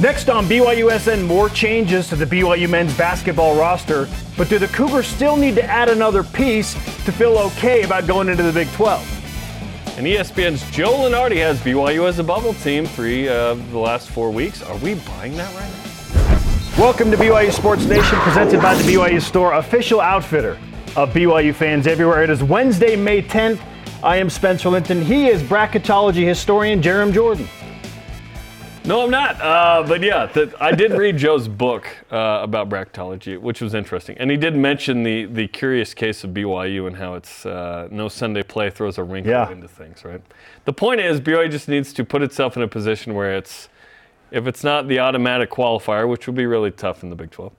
Next on BYUSN, more changes to the BYU men's basketball roster, but do the Cougars still need to add another piece to feel okay about going into the Big 12? And ESPN's Joe Lunardi has BYU as a bubble team three of the last four weeks. Are we buying that right now? Welcome to BYU Sports Nation, presented by the BYU Store, official outfitter of BYU fans everywhere. It is Wednesday, May 10th. I am Spencer Linton. He is bracketology historian Jarom Jordan. No, I'm not. Uh, but yeah, the, I did read Joe's book uh, about bracketology, which was interesting, and he did mention the the curious case of BYU and how it's uh, no Sunday play throws a wrinkle Yeah. into things. Right. The point is, BYU just needs to put itself in a position where it's, if it's not the automatic qualifier, which would be really tough in the Big 12,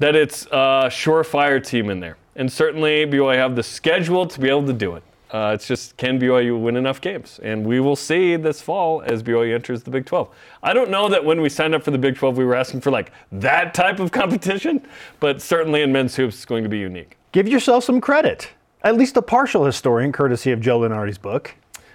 that it's a surefire team in there, and certainly BYU have the schedule to be able to do it. Uh, it's just can BYU win enough games? And we will see this fall as BYU enters the Big 12. I don't know that when we signed up for the Big 12, we were asking for like that type of competition, but certainly in men's hoops, it's going to be unique. Give yourself some credit. At least a partial historian, courtesy of Joe Lunardi's book.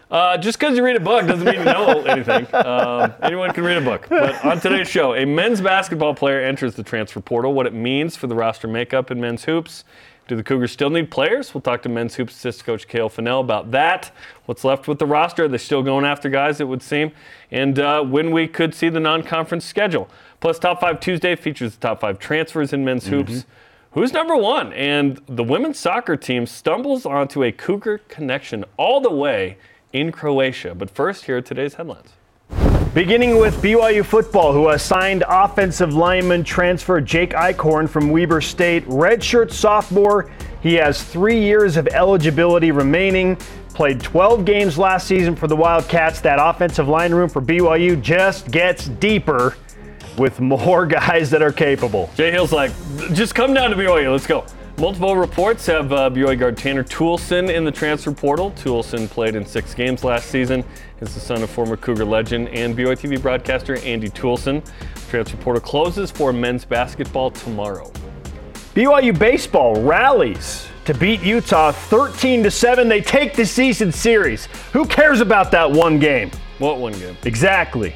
Uh, just because you read a book doesn't mean you know anything. Um, anyone can read a book. But on today's show, a men's basketball player enters the transfer portal, what it means for the roster makeup in men's hoops. Do the Cougars still need players? We'll talk to men's hoops assistant coach Kahil Fennell about that. What's left with the roster? Are they still going after guys, it would seem? And uh, when we could see the non conference schedule. Plus, Top 5 Tuesday features the top five transfers in men's hoops. Who's number one? And the women's soccer team stumbles onto a Cougar connection all the way in Croatia. But first, here are today's headlines. Beginning with BYU football, who has signed offensive lineman transfer Jake Eichhorn from Weber State, redshirt sophomore. He has three years of eligibility remaining. Played 12 games last season for the Wildcats. That offensive line room for BYU just gets deeper with more guys that are capable. Jay Hill's like, just come down to BYU, let's go. Multiple reports have uh, BYU guard Tanner Toolson in the transfer portal. Toolson played in six games last season. He's the son of former Cougar legend and BYU TV broadcaster Andy Toolson. Transfer portal closes for men's basketball tomorrow. BYU baseball rallies to beat Utah 13 to 7. They take the season series. Who cares about that one game? What one game? Exactly.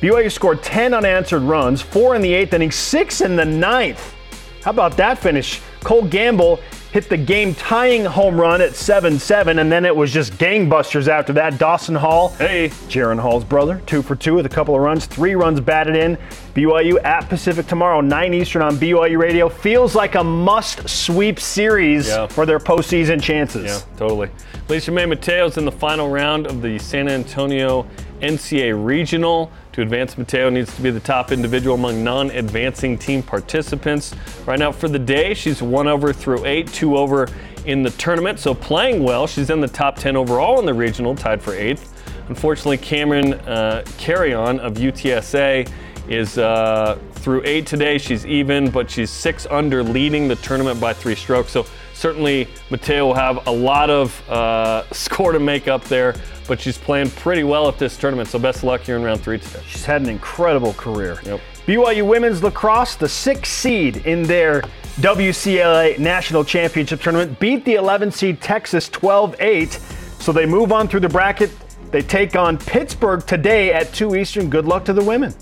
BYU scored 10 unanswered runs, four in the eighth inning, six in the ninth. How about that finish? Cole Gamble hit the game tying home run at 7 7, and then it was just gangbusters after that. Dawson Hall, Hey, Jaron Hall's brother, two for two with a couple of runs, three runs batted in. BYU at Pacific tomorrow, 9 Eastern on BYU Radio. Feels like a must sweep series Yeah. for their postseason chances. Yeah, totally. Alicia May Mateo's in the final round of the San Antonio NCAA Regional. To advance, Mateo needs to be the top individual among non advancing team participants. Right now, for the day, she's one over through eight, two over in the tournament. So playing well. She's in the top 10 overall in the regional, tied for eighth. Unfortunately, Cameron uh, Carrion of UTSA is uh, through eight today. She's even, but she's six under, leading the tournament by three strokes. So certainly, Mateo will have a lot of uh, score to make up there, but she's playing pretty well at this tournament. So best of luck here in round three today. She's had an incredible career. Yep. BYU women's lacrosse, the sixth seed in their WCLA National Championship tournament, beat the 11 seed Texas 12 8. So they move on through the bracket. They take on Pittsburgh today at 2 Eastern. Good luck to the women.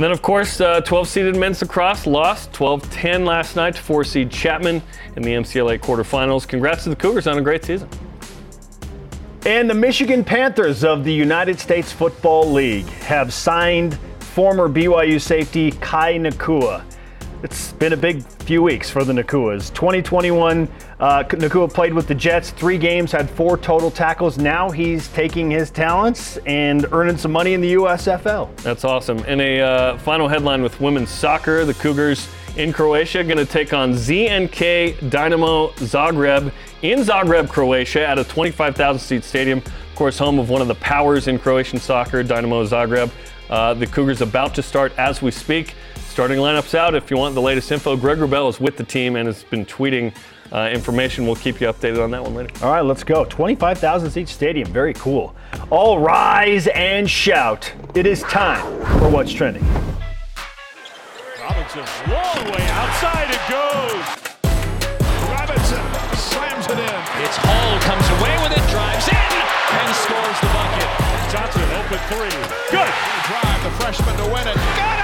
And then, of course, uh, 12 seeded men's lacrosse lost 12 10 last night to 4 seed Chapman in the MCLA quarterfinals. Congrats to the Cougars on a great season. And the Michigan Panthers of the United States Football League have signed former BYU safety Kai Nakua. It's been a big few weeks for the Nakuas. 2021, uh, Nakua played with the Jets, three games, had four total tackles. Now he's taking his talents and earning some money in the USFL. That's awesome. And a uh, final headline with women's soccer: the Cougars in Croatia going to take on ZNK Dynamo Zagreb in Zagreb, Croatia, at a 25,000 seat stadium. Of course, home of one of the powers in Croatian soccer, Dynamo Zagreb. Uh, the Cougars about to start as we speak. Starting lineups out. If you want the latest info, Greg Rubel is with the team and has been tweeting uh, information. We'll keep you updated on that one later. All right, let's go. 25,000 seat stadium. Very cool. All rise and shout. It is time for What's Trending. Robinson, long way outside it goes. Robinson slams it in. It's Hall comes away with it, drives in, and scores the bucket. Johnson open three. Good. Drive the freshman to win it. Got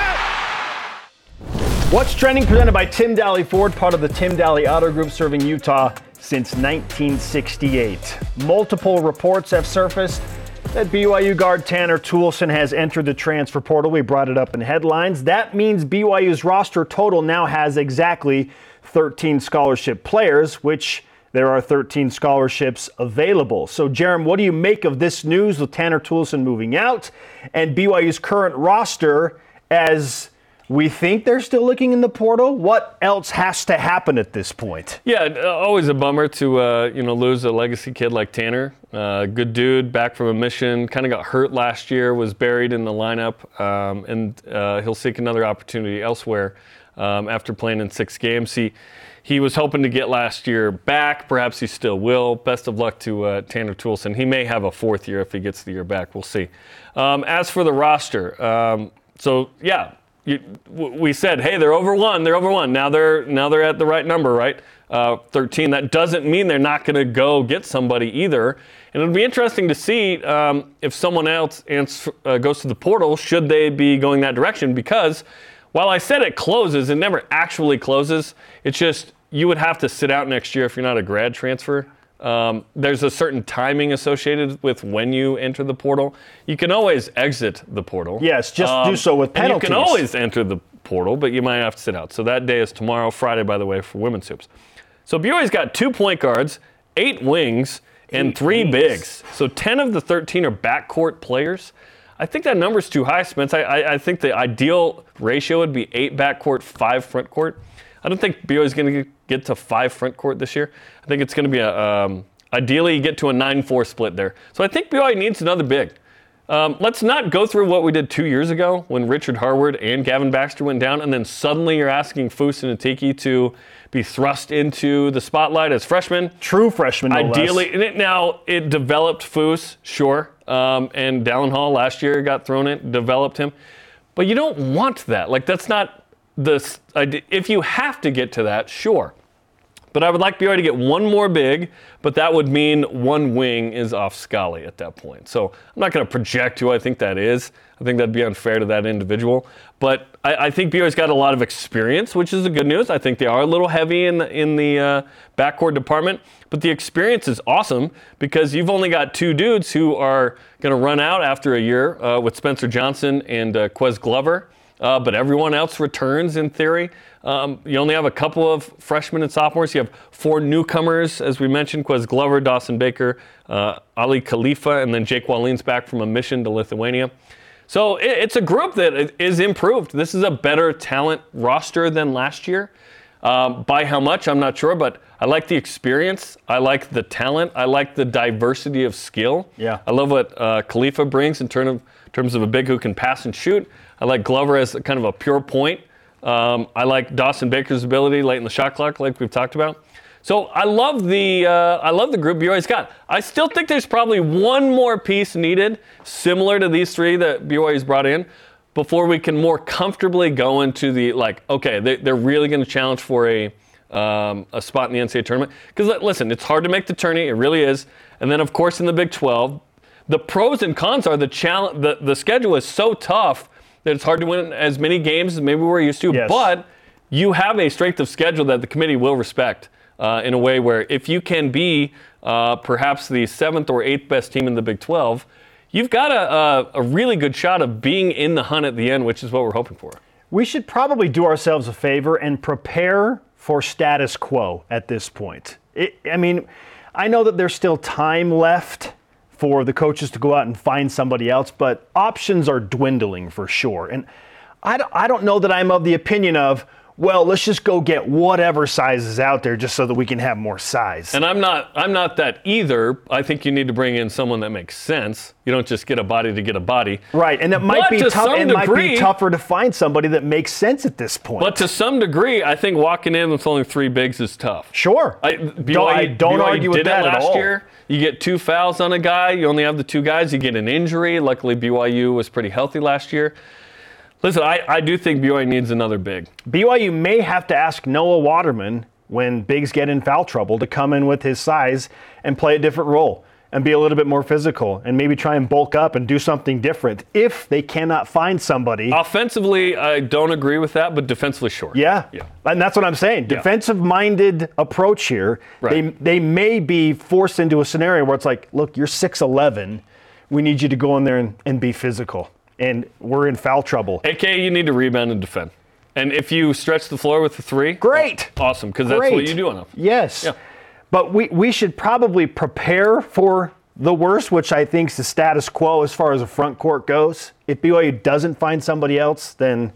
What's trending presented by Tim Dahle Ford, part of the Tim Dahle Auto Group serving Utah since 1968. Multiple reports have surfaced that BYU guard Tanner Toolson has entered the transfer portal. We brought it up in headlines. That means BYU's roster total now has exactly 13 scholarship players, which there are 13 scholarships available. So, Jarom, what do you make of this news with Tanner Toolson moving out and BYU's current roster as we think they're still looking in the portal. What else has to happen at this point? Yeah, uh, always a bummer to uh, you know lose a legacy kid like Tanner. Uh, good dude, back from a mission. Kind of got hurt last year, was buried in the lineup, um, and uh, he'll seek another opportunity elsewhere um, after playing in six games. He he was hoping to get last year back. Perhaps he still will. Best of luck to uh, Tanner Toolson. He may have a fourth year if he gets the year back. We'll see. Um, as for the roster, um, so yeah, you, we said, hey, they're over one, they're over one. Now they're now they're at the right number, right? Uh, 13. That doesn't mean they're not going to go get somebody either. And it'll be interesting to see um, if someone else answer, uh, goes to the portal. Should they be going that direction? Because while I said it closes, it never actually closes. It's just you would have to sit out next year if you're not a grad transfer. Um, there's a certain timing associated with when you enter the portal. You can always exit the portal. Yes, just um, do so with penalties. you can always enter the portal, but you might have to sit out. So that day is tomorrow, Friday, by the way, for women's hoops. So BYU's got two point guards, eight wings, and eight three wings. bigs. So 10 of the 13 are backcourt players. I think that number's too high, Spence. I, I, I think the ideal ratio would be eight backcourt, five front court. I don't think BYU is going to get to five front court this year. I think it's going to be a um, ideally you get to a 9-4 split there. So I think BYU needs another big. Um, let's not go through what we did two years ago when Richard Harward and Gavin Baxter went down, and then suddenly you're asking Foose and Atiki to be thrust into the spotlight as freshmen. True freshmen, no Ideally, it, now it developed Foose, sure, um, and Dallin Hall last year got thrown in, developed him, but you don't want that. Like that's not the if you have to get to that, sure. But I would like BYU to get one more big, but that would mean one wing is off Scully at that point. So I'm not going to project who I think that is. I think that'd be unfair to that individual. But I, I think BYU's got a lot of experience, which is the good news. I think they are a little heavy in the, in the uh, backcourt department, but the experience is awesome because you've only got two dudes who are going to run out after a year uh, with Spencer Johnson and uh, Ques Glover uh, but everyone else returns in theory. Um, you only have a couple of freshmen and sophomores. You have four newcomers, as we mentioned Ques Glover, Dawson Baker, uh, Aly Khalifa, and then Jake Wallin's back from a mission to Lithuania. So it, it's a group that is improved. This is a better talent roster than last year. Um, by how much, I'm not sure, but I like the experience. I like the talent. I like the diversity of skill. Yeah. I love what uh, Khalifa brings in terms of, terms of a big who can pass and shoot. I like Glover as kind of a pure point. Um, I like Dawson Baker's ability late in the shot clock, like we've talked about. So I love the uh, I love the group BYU's got. I still think there's probably one more piece needed, similar to these three that BYU's brought in, before we can more comfortably go into the like. Okay, they, are really going to challenge for a um, a spot in the NCAA tournament. Because listen, it's hard to make the tourney. It really is. And then of course in the Big 12, the pros and cons are the challenge. The, the schedule is so tough that it's hard to win as many games as maybe we're used to, yes. but you have a strength of schedule that the committee will respect uh, in a way where if you can be uh, perhaps the seventh or eighth best team in the Big 12, you've got a, a, a really good shot of being in the hunt at the end, which is what we're hoping for. We should probably do ourselves a favor and prepare for status quo at this point. It, I mean, I know that there's still time left for the coaches to go out and find somebody else, but options are dwindling for sure. And I don't, I don't know that I'm of the opinion of, well, let's just go get whatever size is out there just so that we can have more size. And I'm not I'm not that either. I think you need to bring in someone that makes sense. You don't just get a body to get a body. Right, and it might but be to tough. It degree, might be tougher to find somebody that makes sense at this point. But to some degree, I think walking in with only three bigs is tough. Sure, I, BYU, don't, I don't BYU argue with that last at all. Year. You get two fouls on a guy. You only have the two guys. You get an injury. Luckily, BYU was pretty healthy last year. Listen, I, I do think BYU needs another big. BYU may have to ask Noah Waterman when bigs get in foul trouble to come in with his size and play a different role. and be a little bit more physical and maybe try and bulk up and do something different if they cannot find somebody. Offensively, I don't agree with that, but defensively, sure. Yeah. Yeah. And that's what I'm saying. Yeah. Defensive minded approach here. Right. They they may be forced into a scenario where it's like, look, you're 6'11. We need you to go in there and, and be physical. And we're in foul trouble. AK, you need to rebound and defend. And if you stretch the floor with the three, Great. awesome, because that's what you do enough. Yes. Yeah. But we, we should probably prepare for the worst, which I think is the status quo as far as the front court goes. If BYU doesn't find somebody else, then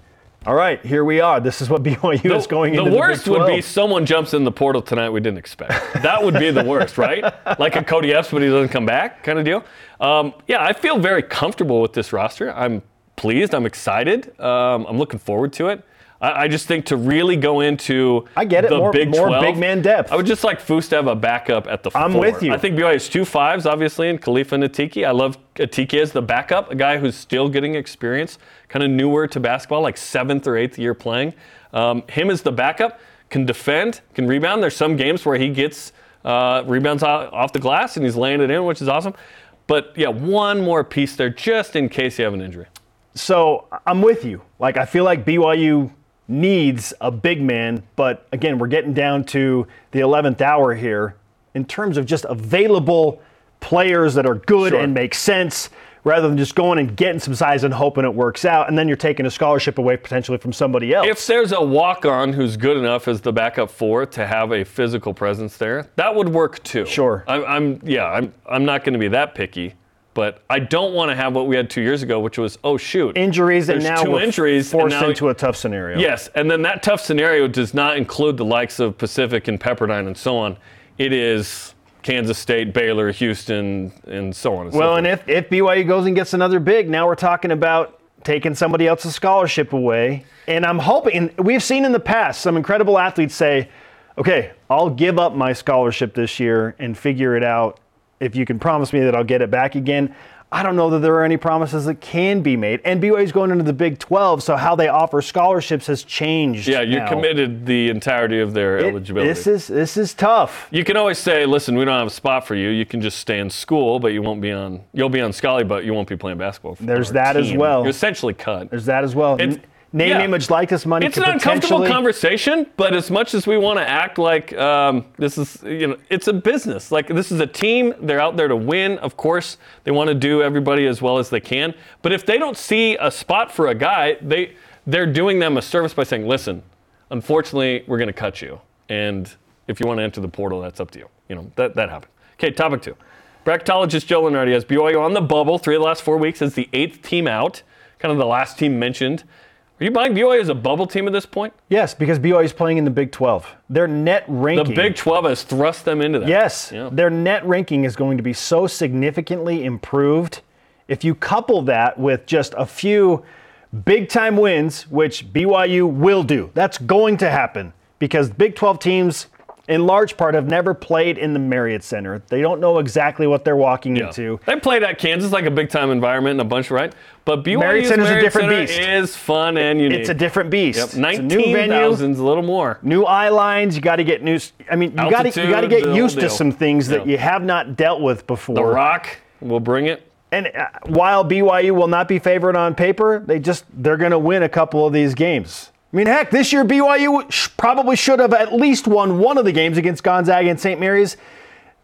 all right, here we are. This is what BYU is going into the into. worst the Big would be someone jumps in the portal tonight we didn't expect. That would be the worst, right? Like a Cody Epps, but he doesn't come back kind of deal. Um, yeah, I feel very comfortable with this roster. I'm pleased. I'm excited. Um, I'm looking forward to it. I, I just think to really go into I get it. the More- Big more 12, big man depth. I would just like Foose to have a backup at the I'm four. with you. I think BYU has two fives, obviously, and Khalifa and Atiki. I love Atiki as the backup, a guy who's still getting experience, kind of newer to basketball, like seventh or eighth year playing. Um, him as the backup can defend, can rebound. There's some games where he gets uh, rebounds off the glass and he's laying it in, which is awesome. But yeah, one more piece there just in case you have an injury. So I'm with you. Like I feel like BYU needs a big man, but again, we're getting down to the 11th hour here in terms of just available players that are good Sure. and make sense rather than just going and getting some size and hoping it works out and then you're taking a scholarship away potentially from somebody else. If there's a walk on who's good enough as the backup four to have a physical presence there, that would work too. Sure. I'm, I'm yeah, I'm, I'm not going to be that picky, but I don't want to have what we had two years ago, which was, oh, shoot. injuries and now two we're injuries, and forced now- into a tough scenario. Yes, and then that tough scenario does not include the likes of Pacific and Pepperdine and so on. It is Kansas State, Baylor, Houston, and so on and so Well, forth. and if, if BYU goes and gets another big, now we're talking about taking somebody else's scholarship away. And I'm hoping, and we've seen in the past some incredible athletes say, okay, I'll give up my scholarship this year and figure it out if you can promise me that I'll get it back again. I don't know that there are any promises that can be made. And BYU is going into the Big 12, so how they offer scholarships has changed. yeah, you're now. committed the entirety of their It- eligibility. This is this is tough. You can always say, "Listen, we don't have a spot for you. You can just stay in school, but you won't be on. You'll be on Scully, but you won't be playing basketball." for There's that as well. You're essentially cut. There's that as well. It's- Name, yeah. image, likeness, money. It's an uncomfortable conversation, but as much as we want to act like um, this is, you know, it's a business. Like this is a team. They're out there to win. Of course, they want to do everybody as well as they can. But if they don't see a spot for a guy, they they're doing them a service by saying, "Listen, unfortunately, we're going to cut you, and if you want to enter the portal, that's up to you." You know that that happened. Okay, topic two. Bracketologist Joe Lunardi has BYU on the bubble three of the last four weeks as the eighth team out, kind of the last team mentioned. Are you buying BYU as a bubble team at this point? Yes, because BYU is playing in the Big 12. Their net ranking. The. Big 12 has thrust them into that. Yes, Yeah. their net ranking is going to be so significantly improved. If you couple that with just a few big time wins, which BYU will do, that's going to happen because Big 12 teams, in large part, have never played in the Marriott Center. They don't know exactly what they're walking Yeah. into. They played at Kansas like a big time environment and a bunch, right? But BYU's Marriott Center's a different Center beast. is fun and unique. It's a different beast. Yep. It's a new venue. 19,000's a little more. new eye lines. You got to get new. I mean, you got to you got to get used to some things that Yeah. you have not dealt with before. The Rock will bring it. And uh, while BYU will not be favored on paper, they just they're going to win a couple of these games. I mean, heck, this year BYU probably should have at least won one of the games against Gonzaga and St. Mary's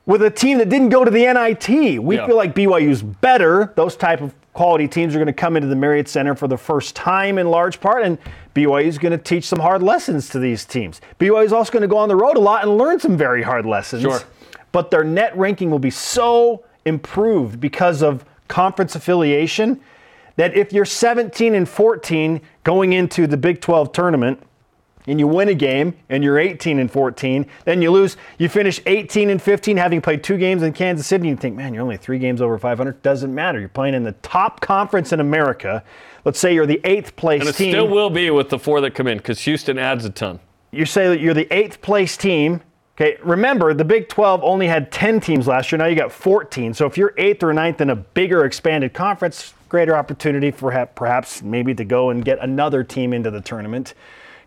with a team that didn't go to the NIT. We Yeah. feel like BYU's better. Those type of quality teams are going to come into the Marriott Center for the first time in large part, and BYU is going to teach some hard lessons to these teams. BYU is also going to go on the road a lot and learn some very hard lessons. Sure. But their net ranking will be so improved because of conference affiliation that if you're 17 and 14 going into the Big 12 tournament, and you win a game and you're 18 and 14, then you lose, you finish 18 and 15 having played two games in Kansas City, and you think, man, you're only three games over 500. Doesn't matter. You're playing in the top conference in America. Let's say you're the eighth place And it team. still will be with the four that come in because Houston adds a ton. you say that you're the eighth place team. Okay, remember the Big 12 only had 10 teams last year. Now you got 14. So if you're eighth or ninth in a bigger expanded conference, greater opportunity for perhaps maybe to go and get another team into the tournament.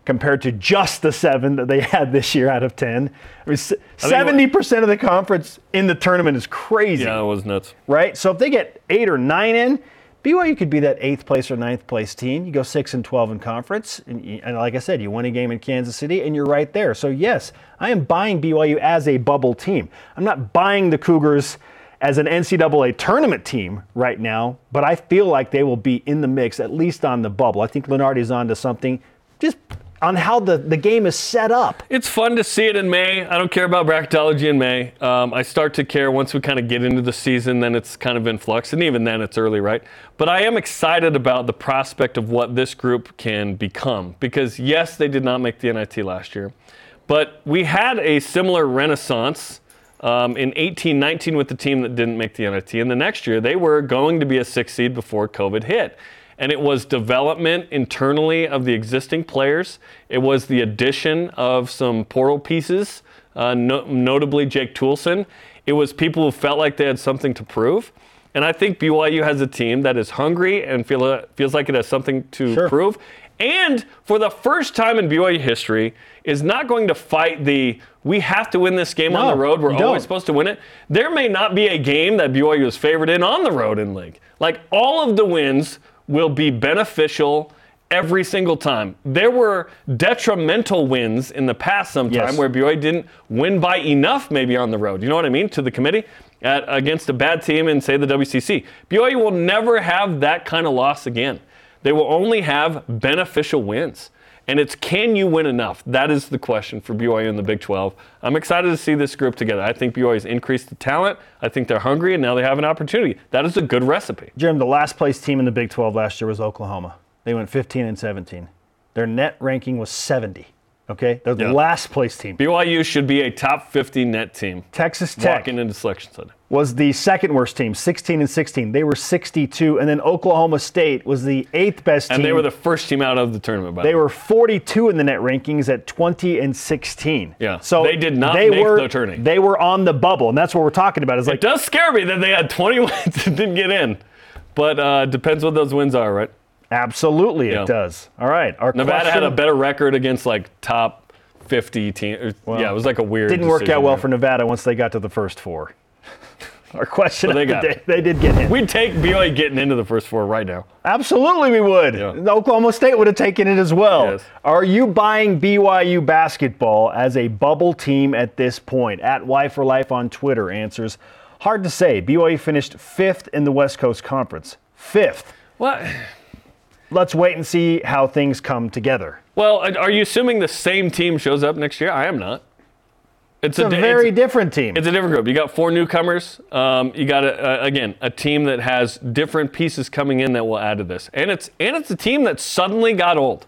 compared to just the seven that they had this year out of 10. I mean, 70% of the conference in the tournament is crazy. Yeah, it was nuts. Right? So if they get eight or nine in, BYU could be that eighth place or ninth place team. You go six and 12 in conference. And, and like I said, you win a game in Kansas City and you're right there. So, yes, I am buying BYU as a bubble team. I'm not buying the Cougars as an NCAA tournament team right now, but I feel like they will be in the mix, at least on the bubble. I think Lunardi's on to something. Just on how the, the game is set up. It's fun to see it in May. I don't care about bracketology in May. Um, I start to care once we kind of get into the season, then it's kind of in flux, and even then it's early, right? But I am excited about the prospect of what this group can become because, yes, they did not make the NIT last year, but we had a similar renaissance. Um, in 18 19 with the team that didn't make the NIT. And the next year, they were going to be a six seed before COVID hit and it was development internally of the existing players. It was the addition of some portal pieces, uh, no, notably Jake Toolson. It was people who felt like they had something to prove. And I think BYU has a team that is hungry and feel, uh, feels like it has something to sure. prove. And for the first time in BYU history, is not going to fight the we have to win this game no, on the road. We're always supposed to win it. There may not be a game that BYU is favored in on the road in league. Like all of the wins will be beneficial every single time. There were detrimental wins in the past sometime yes. where BYU didn't win by enough maybe on the road. You know what I mean? To the committee at, against a bad team in say the WCC. BYU will never have that kind of loss again. They will only have beneficial wins. And it's can you win enough? That is the question for BYU in the Big 12. I'm excited to see this group together. I think BYU has increased the talent. I think they're hungry, and now they have an opportunity. That is a good recipe. Jim, the last place team in the Big 12 last year was Oklahoma. They went 15 and 17. Their net ranking was 70. Okay, they're the yeah. last place team. BYU should be a top 50 net team. Texas Tech walking into selection Sunday was the second worst team, 16 and 16. They were 62, and then Oklahoma State was the eighth best team. And they were the first team out of the tournament. they were 42 in the net rankings at 20 and 16. Yeah, so they did not they make were, the tournament. They were on the bubble, and that's what we're talking about. Is like it does scare me that they had 20 wins and didn't get in, but uh, depends what those wins are, right? Absolutely, yeah. it does. All right, our Nevada question, had a better record against like top 50 teams. Yeah, it was like a weird. Didn't work out well for Nevada once they got to the first four. Our question they, got the they did get in. We'd take BYU getting into the first four right now. Absolutely, we would. Oklahoma State would have taken it as well. Yes. Are you buying BYU basketball as a bubble team at this point? At Y for Life on Twitter answers. Hard to say. BYU finished fifth in the West Coast Conference. Fifth. What? Let's wait and see how things come together. Well, are you assuming the same team shows up next year? I am not. It's, it's a, a, very it's, different team. It's a different group. You got four newcomers. Um, you got a, again a team that has different pieces coming in that will add to this, and it's and it's a team that suddenly got old.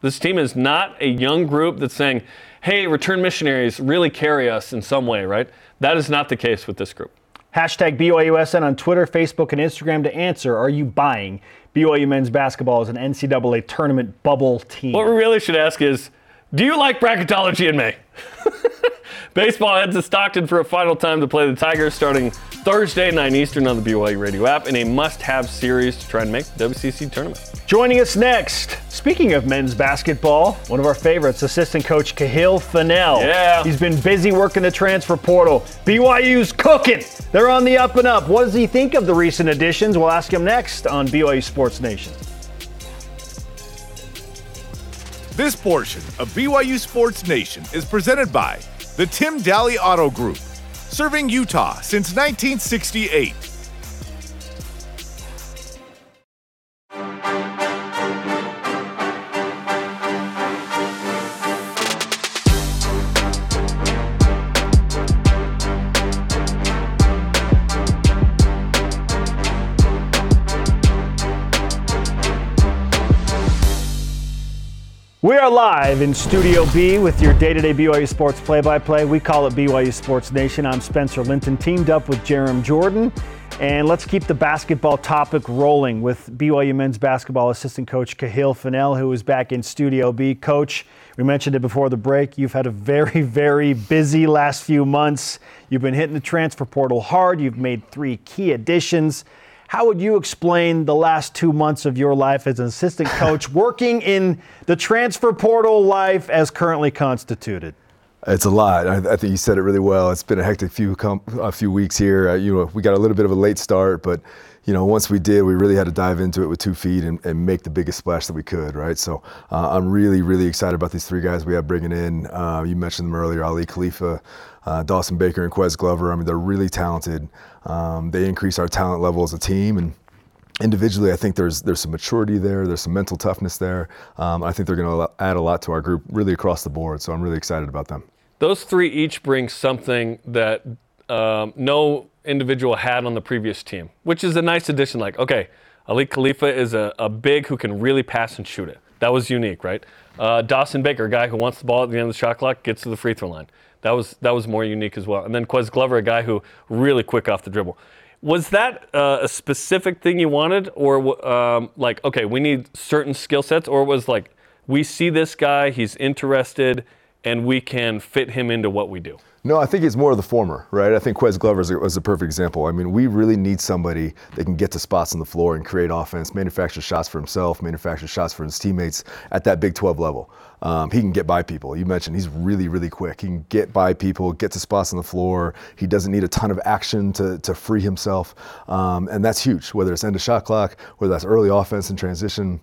This team is not a young group that's saying, "Hey, return missionaries really carry us in some way." Right? That is not the case with this group. Hashtag BYUSN on Twitter, Facebook, and Instagram to answer. Are you buying BYU men's basketball as an NCAA tournament bubble team? What we really should ask is, do you like bracketology in May? Baseball heads to Stockton for a final time to play the Tigers starting Thursday, 9 Eastern on the BYU radio app in a must have series to try and make the WCC tournament. Joining us next, speaking of men's basketball, one of our favorites, assistant coach Kahil Fennell. Yeah. He's been busy working the transfer portal. BYU's cooking. They're on the up and up. What does he think of the recent additions? We'll ask him next on BYU Sports Nation. This portion of BYU Sports Nation is presented by the Tim Dahle Auto Group, serving Utah since 1968. Live in Studio B with your day to day BYU Sports play by play. We call it BYU Sports Nation. I'm Spencer Linton, teamed up with Jarom Jordan. And let's keep the basketball topic rolling with BYU men's basketball assistant coach Kahil Fennell, who is back in Studio B. Coach, we mentioned it before the break. You've had a very, very busy last few months. You've been hitting the transfer portal hard. You've made three key additions. How would you explain the last two months of your life as an assistant coach working in the transfer portal life as currently constituted? It's a lot. I, I, think you said it really well. It's been a hectic few com- a few weeks here. Uh, you know, we got a little bit of a late start, but you know, once we did, we really had to dive into it with two feet and, and make the biggest splash that we could, right? So uh, I'm really, really excited about these three guys we have bringing in. Uh, you mentioned them earlier, Aly Khalifa, uh, Dawson Baker, and Ques Glover. I mean, they're really talented. Um, they increase our talent level as a team, and individually, I think there's there's some maturity there, there's some mental toughness there. Um, I think they're going to add a lot to our group, really across the board. So I'm really excited about them. Those three each bring something that um, no individual had on the previous team, which is a nice addition. Like, okay, Aly Khalifa is a, a big who can really pass and shoot it. That was unique, right? Uh, Dawson Baker, a guy who wants the ball at the end of the shot clock, gets to the free throw line. That was that was more unique as well. And then Ques Glover, a guy who really quick off the dribble. Was that uh, a specific thing you wanted, or um, like, okay, we need certain skill sets, or was like, we see this guy, he's interested, and we can fit him into what we do? No, I think it's more of the former, right? I think Ques Glover was a perfect example. I mean, we really need somebody that can get to spots on the floor and create offense, manufacture shots for himself, manufacture shots for his teammates at that Big 12 level. Um, he can get by people. You mentioned he's really, really quick. He can get by people, get to spots on the floor. He doesn't need a ton of action to, to free himself. Um, and that's huge, whether it's end of shot clock, whether that's early offense and transition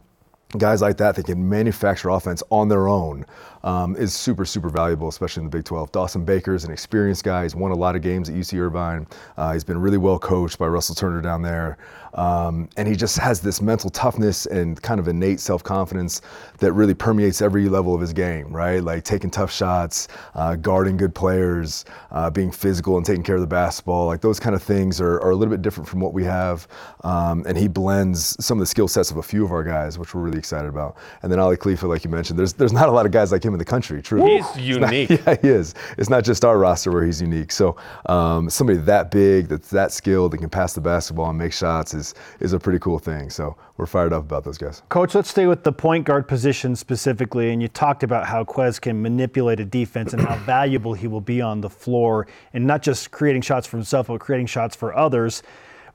guys like that that can manufacture offense on their own um, is super, super valuable, especially in the Big 12. Dawson Baker is an experienced guy. He's won a lot of games at UC Irvine. Uh, he's been really well coached by Russell Turner down there. Um, and he just has this mental toughness and kind of innate self confidence that really permeates every level of his game, right? Like taking tough shots, uh, guarding good players, uh, being physical and taking care of the basketball. Like those kind of things are, are a little bit different from what we have. Um, and he blends some of the skill sets of a few of our guys, which we're really excited about. And then Aly Khalifa, like you mentioned, there's, there's not a lot of guys like him in the country, truly. He's unique. Not, yeah, he is. It's not just our roster where he's unique. So um, somebody that big, that's that skilled, that can pass the basketball and make shots is, is a pretty cool thing. So we're fired up about those guys. Coach, let's stay with the point guard position specifically. And you talked about how Ques can manipulate a defense and how valuable he will be on the floor, and not just creating shots for himself, but creating shots for others.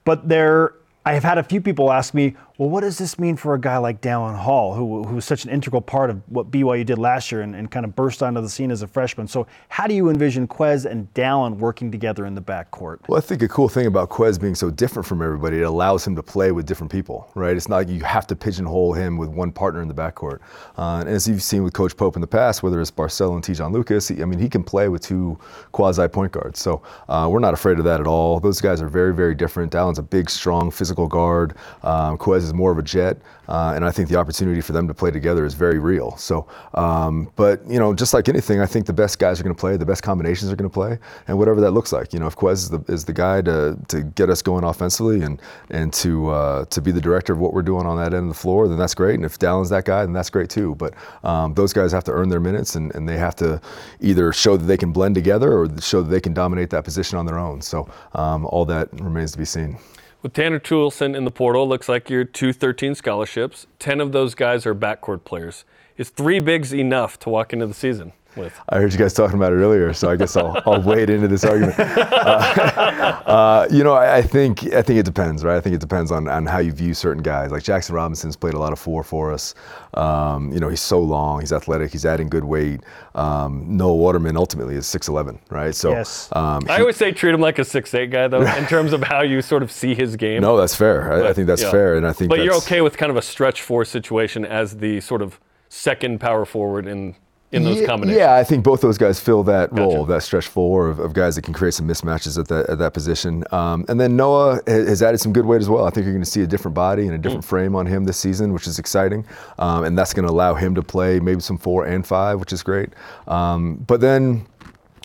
But there I have had a few people ask me, well, what does this mean for a guy like Dallin Hall, who, who was such an integral part of what BYU did last year and, and kind of burst onto the scene as a freshman? So, how do you envision Ques and Dallin working together in the backcourt? Well, I think a cool thing about Ques being so different from everybody, it allows him to play with different people, right? It's not like you have to pigeonhole him with one partner in the backcourt. Uh, and as you've seen with Coach Pope in the past, whether it's Barcello and Te'Jon Lucas, I mean, he can play with two quasi point guards. So, uh, we're not afraid of that at all. Those guys are very, very different. Dallin's a big, strong, physical guard. Um, Ques is more of a jet, uh, and I think the opportunity for them to play together is very real. So, um, but you know, just like anything, I think the best guys are going to play, the best combinations are going to play, and whatever that looks like. You know, if Ques is the, is the guy to, to get us going offensively and and to uh, to be the director of what we're doing on that end of the floor, then that's great. And if Dallin's that guy, then that's great too. But um, those guys have to earn their minutes, and, and they have to either show that they can blend together or show that they can dominate that position on their own. So um, all that remains to be seen. With Tanner Toolson in the portal, looks like you're 213 scholarships. 10 of those guys are backcourt players. Is three bigs enough to walk into the season? With. I heard you guys talking about it earlier, so I guess I'll, I'll wade into this argument. Uh, uh, you know, I, I, think I think it depends, right? I think it depends on, on how you view certain guys. Like Jackson Robinson's played a lot of four for us. Um, you know, he's so long, he's athletic, he's adding good weight. Um, Noah Waterman ultimately is 6'11", right? So yes. Um, I always say treat him like a 6'8 guy, though, in terms of how you sort of see his game. No, that's fair. But, I, I, think that's yeah. fair, and I think. But you're okay with kind of a stretch four situation as the sort of second power forward in in those yeah, combinations. Yeah, I think both those guys fill that gotcha. role, that stretch four of, of, guys that can create some mismatches at that, at that position. Um, and then Noah has added some good weight as well. I think you're going to see a different body and a different mm. frame on him this season, which is exciting. Um, and that's going to allow him to play maybe some four and five, which is great. Um, but then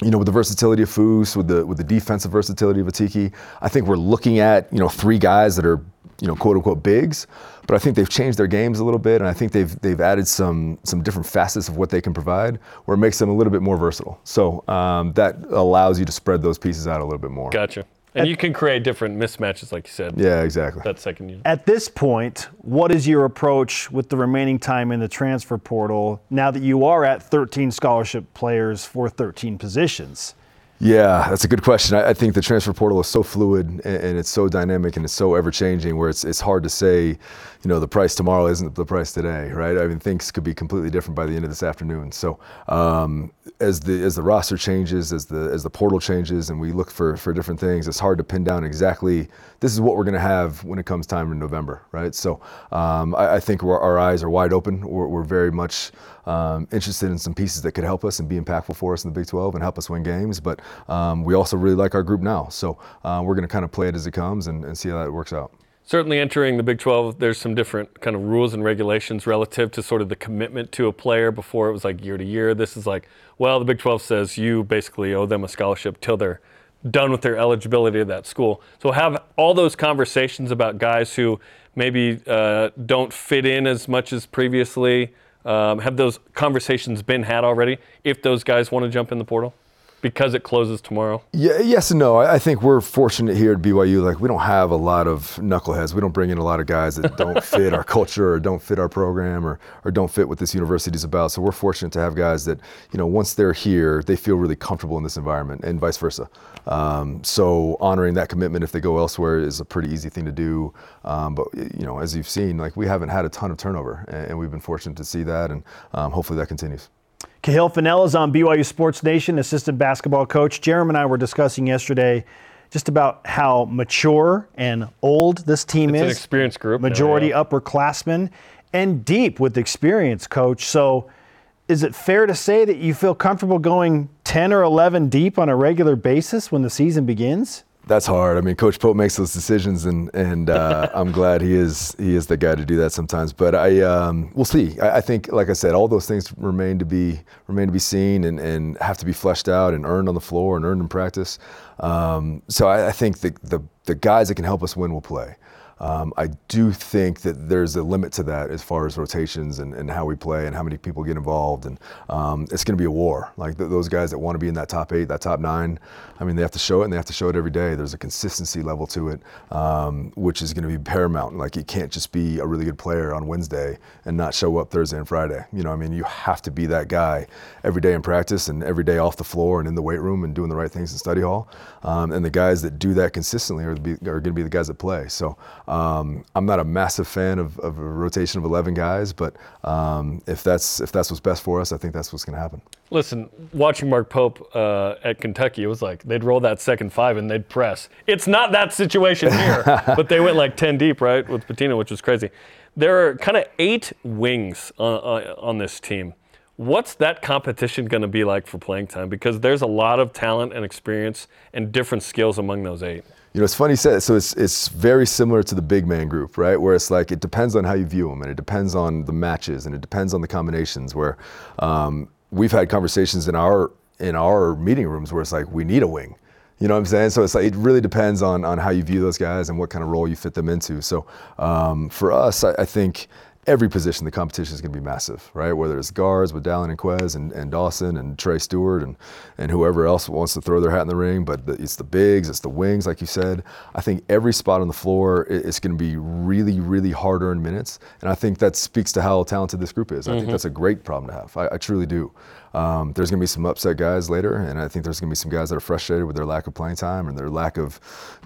you know, with the versatility of Foos, with the with the defensive versatility of Atiki, I think we're looking at you know three guys that are you know quote unquote bigs, but I think they've changed their games a little bit, and I think they've they've added some some different facets of what they can provide, where it makes them a little bit more versatile. So um, that allows you to spread those pieces out a little bit more. Gotcha. And At, you can create different mismatches, like you said. Yeah, exactly. That second unit. At this point, what is your approach with the remaining time in the transfer portal now that you are at 13 scholarship players for 13 positions? Yeah, that's a good question. I, I think the transfer portal is so fluid and, and, it's so dynamic and it's so ever changing where it's, it's hard to say, you know, the price tomorrow isn't the price today, right? I mean, things could be completely different by the end of this afternoon. So um, as the as the roster changes, as the as the portal changes, and we look for for different things, it's hard to pin down exactly. This is what we're going to have when it comes time in November, right? So um, I, I, think our eyes are wide open. We're, we're very much um, interested in some pieces that could help us and be impactful for us in the Big 12 and help us win games. But um, we also really like our group now. So uh, we're going to kind of play it as it comes and, and see how that works out certainly entering the Big 12, there's some different kind of rules and regulations relative to sort of the commitment to a player. Before it was like year to year. This is like, well, the Big 12 says you basically owe them a scholarship till they're done with their eligibility at that school. So have all those conversations about guys who maybe uh, don't fit in as much as previously. Um, have those conversations been had already? If those guys want to jump in the portal, because it closes tomorrow. Yeah, yes and no. I, I think we're fortunate here at BYU. Like we don't have a lot of knuckleheads. We don't bring in a lot of guys that don't fit our culture or don't fit our program or or don't fit what this university is about. So we're fortunate to have guys that you know once they're here, they feel really comfortable in this environment, and vice versa. Um, so honoring that commitment if they go elsewhere is a pretty easy thing to do. Um, but you know, as you've seen, like we haven't had a ton of turnover, and, and we've been fortunate to see that, and um, hopefully that continues. Kahil Fennell is on BYU Sports Nation, assistant basketball coach. Jeremy and I were discussing yesterday just about how mature and old this team it's is. An experienced group. Majority now, yeah. upperclassmen and deep with experience, coach. So is it fair to say that you feel comfortable going 10 or 11 deep on a regular basis when the season begins? That's hard. I mean, Coach Pope makes those decisions, and and uh, I'm glad he is he is the guy to do that sometimes. But I um, we'll see. I, I, think, like I said, all those things remain to be remain to be seen and, and have to be fleshed out and earned on the floor and earned in practice. Um, so I, I think the, the the guys that can help us win will play. Um, I do think that there's a limit to that as far as rotations and, and how we play and how many people get involved. And um, it's going to be a war. Like th- those guys that want to be in that top eight, that top nine, I mean, they have to show it and they have to show it every day. There's a consistency level to it, um, which is going to be paramount. Like you can't just be a really good player on Wednesday and not show up Thursday and Friday. You know, I mean, you have to be that guy every day in practice and every day off the floor and in the weight room and doing the right things in study hall. Um, and the guys that do that consistently are, are going to be the guys that play. So um, I'm not a massive fan of, of, a rotation of 11 guys, but um, if that's if that's what's best for us, I think that's what's going to happen. Listen, watching Mark Pope uh, at Kentucky, it was like they'd roll that second five and they'd press. It's not that situation here, but they went like 10 deep, right, with Pitino, which was crazy. There are kind of eight wings on, on this team. What's that competition going to be like for playing time? Because there's a lot of talent and experience and different skills among those eight. You know, it's funny you said So it's it's very similar to the big man group, right? Where it's like it depends on how you view them, and it depends on the matches, and it depends on the combinations. Where um, we've had conversations in our in our meeting rooms where it's like we need a wing. You know what I'm saying? So it's like it really depends on on how you view those guys and what kind of role you fit them into. So um, for us, I, I think every position, the competition is going to be massive, right? Whether it's guards with Dallin and Ques and, and Dawson and Trey Stewart and, and whoever else wants to throw their hat in the ring, but the, it's the bigs, it's the wings, like you said. I think every spot on the floor is going to be really, really hard earned minutes. And I think that speaks to how talented this group is. I mm-hmm. think that's a great problem to have. I, I truly do. Um, there's going to be some upset guys later, and I think there's going to be some guys that are frustrated with their lack of playing time and their lack of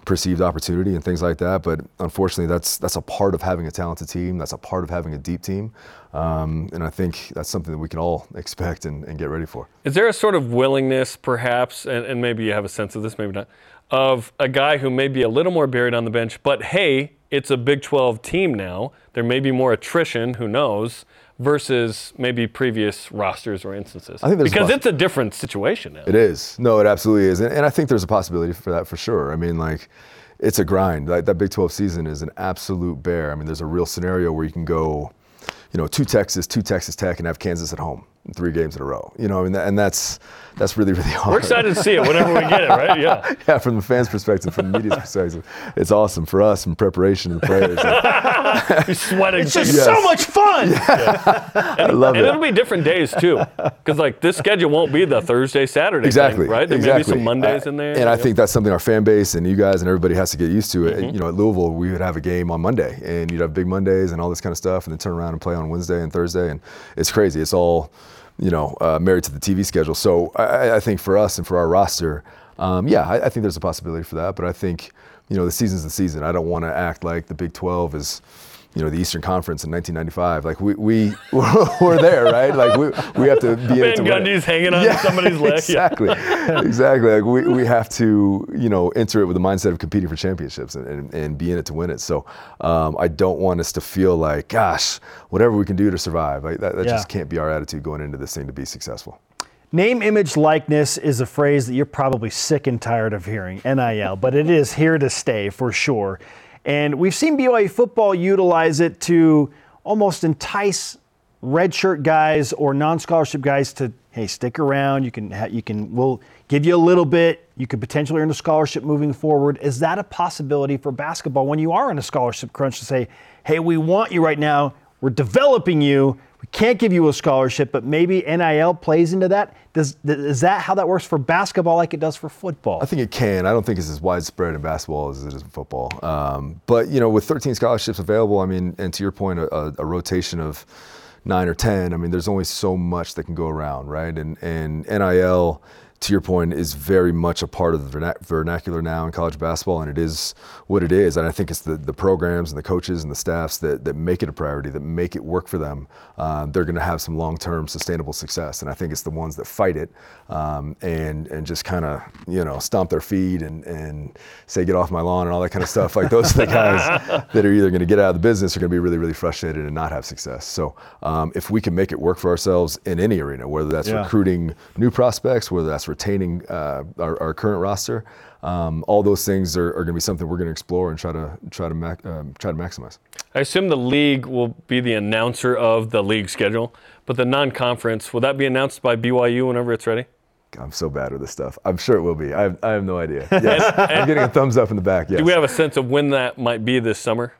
perceived opportunity and things like that. But unfortunately, that's that's a part of having a talented team. That's a part of having a deep team, um, and I think that's something that we can all expect and, and, get ready for. Is there a sort of willingness, perhaps, and, and maybe you have a sense of this, maybe not, of a guy who may be a little more buried on the bench, but hey, it's a Big 12 team now. There may be more attrition. Who knows? Versus maybe previous rosters or instances? I think because a it's a different situation now. It is. No, it absolutely is, and, and, I think there's a possibility for that for sure. I mean, like. It's a grind. Like that Big 12 season is an absolute bear. I mean, there's a real scenario where you can go, you know, to Texas, to Texas Tech, and have Kansas at home three games in a row. You know, I mean, and that's that's really really hard. We're excited to see it whenever we get it, right? Yeah. yeah, from the fans' perspective, from the media's perspective, it's awesome for us in preparation and the players. You're sweating. It's just yes. so much fun. Yeah. And, I love and it. it'll be different days too, because like this schedule won't be the Thursday Saturday. Exactly. Thing, right. There exactly. may be some Mondays in there. And I think that's something our fan base and you guys and everybody has to get used to. It. Mm-hmm. You know, at Louisville, we would have a game on Monday, and you'd have big Mondays and all this kind of stuff, and then turn around and play on Wednesday and Thursday, and it's crazy. It's all you know, uh, married to the TV schedule. So I, I think for us and for our roster, um, yeah, I, I think there's a possibility for that. But I think, you know, the season's the season. I don't want to act like the Big 12 is you know the Eastern Conference in 1995. Like we we we're there, right? Like we we have to be in it to Van win it. Gundy's hanging on Yeah, somebody's leg. Yeah. Exactly, exactly. Like we, we have to you know enter it with the mindset of competing for championships and, and, and be in it to win it. So um, I don't want us to feel like, gosh, whatever we can do to survive. Like that, that Yeah. just can't be our attitude going into this thing to be successful. Name, image, likeness is a phrase that you're probably sick and tired of hearing, NIL, but it is here to stay for sure. And we've seen BYU football utilize it to almost entice redshirt guys or non-scholarship guys to, hey, stick around. You can, you can, we'll give you a little bit. You could potentially earn a scholarship moving forward. Is that a possibility for basketball when you are in a scholarship crunch to say, hey, we want you right now. We're developing you. We can't give you a scholarship, but maybe NIL plays into that. Does is that how that works for basketball like it does for football? I think it can. I don't think it's as widespread in basketball as it is in football. Um, but you know, with 13 scholarships available, I mean, and to your point, a, a, rotation of nine or 10. I mean, there's only so much that can go around, right? And and NIL, to your point, is very much a part of the vernacular now in college basketball, and it is what it is. And I think it's the, the programs and the coaches and the staffs that, that make it a priority, that make it work for them. Um, they're going to have some long-term sustainable success, and I think it's the ones that fight it um, and and just kind of you know stomp their feet and and say get off my lawn and all that kind of stuff. Like those are the guys that are either going to get out of the business or going to be really really frustrated and not have success. So um, if we can make it work for ourselves in any arena, whether that's Yeah. recruiting new prospects, whether that's retaining uh, our, our current roster, um, all those things are, are going to be something we're going to explore and try to try to mac- um, try to maximize. I assume the league will be the announcer of the league schedule, but the non-conference will that be announced by BYU whenever it's ready? I'm so bad with this stuff. I'm sure it will be. I have, I have no idea. Yes, I'm getting a thumbs up in the back. Yes. Do we have a sense of when that might be this summer?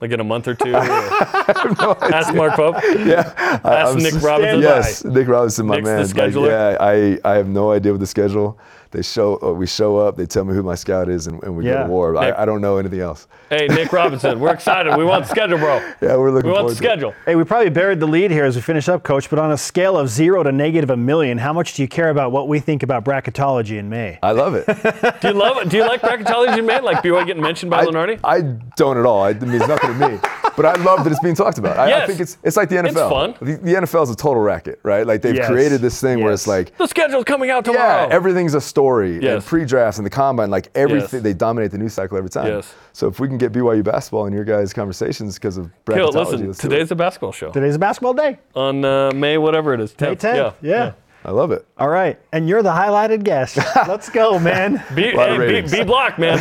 Like in a month or two? Ask Mark Pope. yeah. Ask I'm Nick Robinson. Yes, Nick Robinson, my Nick's the man. Like, scheduler. yeah, I, I have no idea what the schedule. They show, uh, we show up. They tell me who my scout is, and, and we go Yeah. to war. Nick- I, I don't know anything else. Hey, Nick Robinson, we're excited. We want the schedule, bro. Yeah, we're looking We want forward the to it. schedule. Hey, we probably buried the lead here as we finish up, Coach. But on a scale of zero to negative a million, how much do you care about what we think about bracketology in May? I love it. Do you love it? Do you like bracketology in May? Like BYU getting mentioned by I, Lunardi? I don't at all. It means nothing to me. But I love that it's being talked about. I, I think it's it's like the NFL. It's fun. The, the NFL is a total racket, right? Like they've Yes. created this thing where it's like The schedule's coming out tomorrow. Yeah, tomorrow. everything's a story. Yes. And pre-drafts and the combine, like everything, Yes. they dominate the news cycle every time. Yes. So if we can get BYU basketball in your guys' conversations because of bracketology, Kill, listen, let's today's a basketball show. Today's a basketball day. On uh, May, whatever it is. May 10th. 10th. Yeah. I love it. All right. And you're the highlighted guest. Let's go, man. B, hey, B, B, block, man.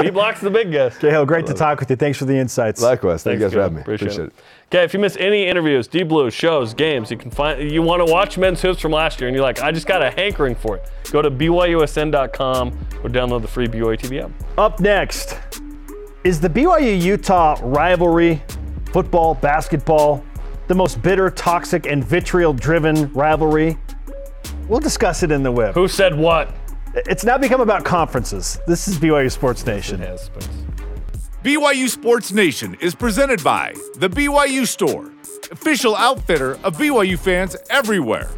B block's the big guest. Kahil, great to talk with you. Thanks for the insights. Likewise. Thank Thanks, you guys for having me. Appreciate, it. Okay, if you miss any interviews, D Blue, shows, games, you can find you want to watch men's hoops from last year and you're like, I just got a hankering for it. Go to BYUSN.com or download the free BYU TV app. Up next, is the BYU Utah rivalry, football, basketball, the most bitter, toxic, and vitriol driven rivalry? We'll discuss it in the whip. Who said what? It's now become about conferences. This is BYU Sports Nation. Yes, but- BYU Sports Nation is presented by The BYU Store, official outfitter of BYU fans everywhere.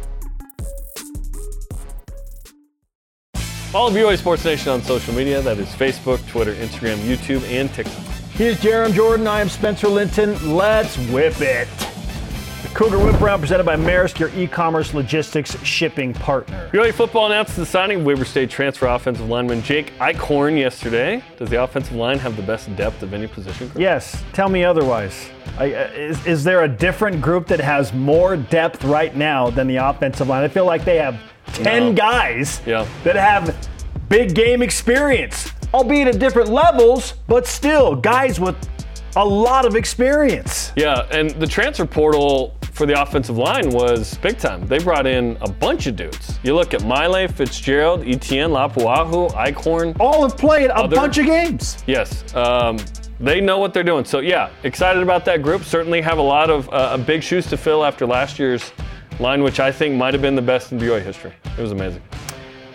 Follow BYU Sports Nation on social media. That is Facebook, Twitter, Instagram, YouTube, and TikTok. Here's Jarom Jordan. I am Spencer Linton. Let's whip it. Cougar Whip Round presented by Maersk, your e-commerce logistics shipping partner. BYU football announced the signing of Weber State transfer offensive lineman Jake Eichhorn yesterday. Does the offensive line have the best depth of any position group? Yes, tell me otherwise. I, uh, is, is there a different group that has more depth right now than the offensive line? I feel like they have 10 No. guys Yeah. that have big game experience, albeit at different levels, but still guys with a lot of experience. Yeah, and the transfer portal for the offensive line was big time. They brought in a bunch of dudes. You look at Maile, Fitzgerald, Etienne, Lapuaho, Eichhorn. All have played a Other- bunch of games. Yes, um, they know what they're doing. So yeah, excited about that group. Certainly have a lot of uh, big shoes to fill after last year's line, which I think might have been the best in BYU history. It was amazing.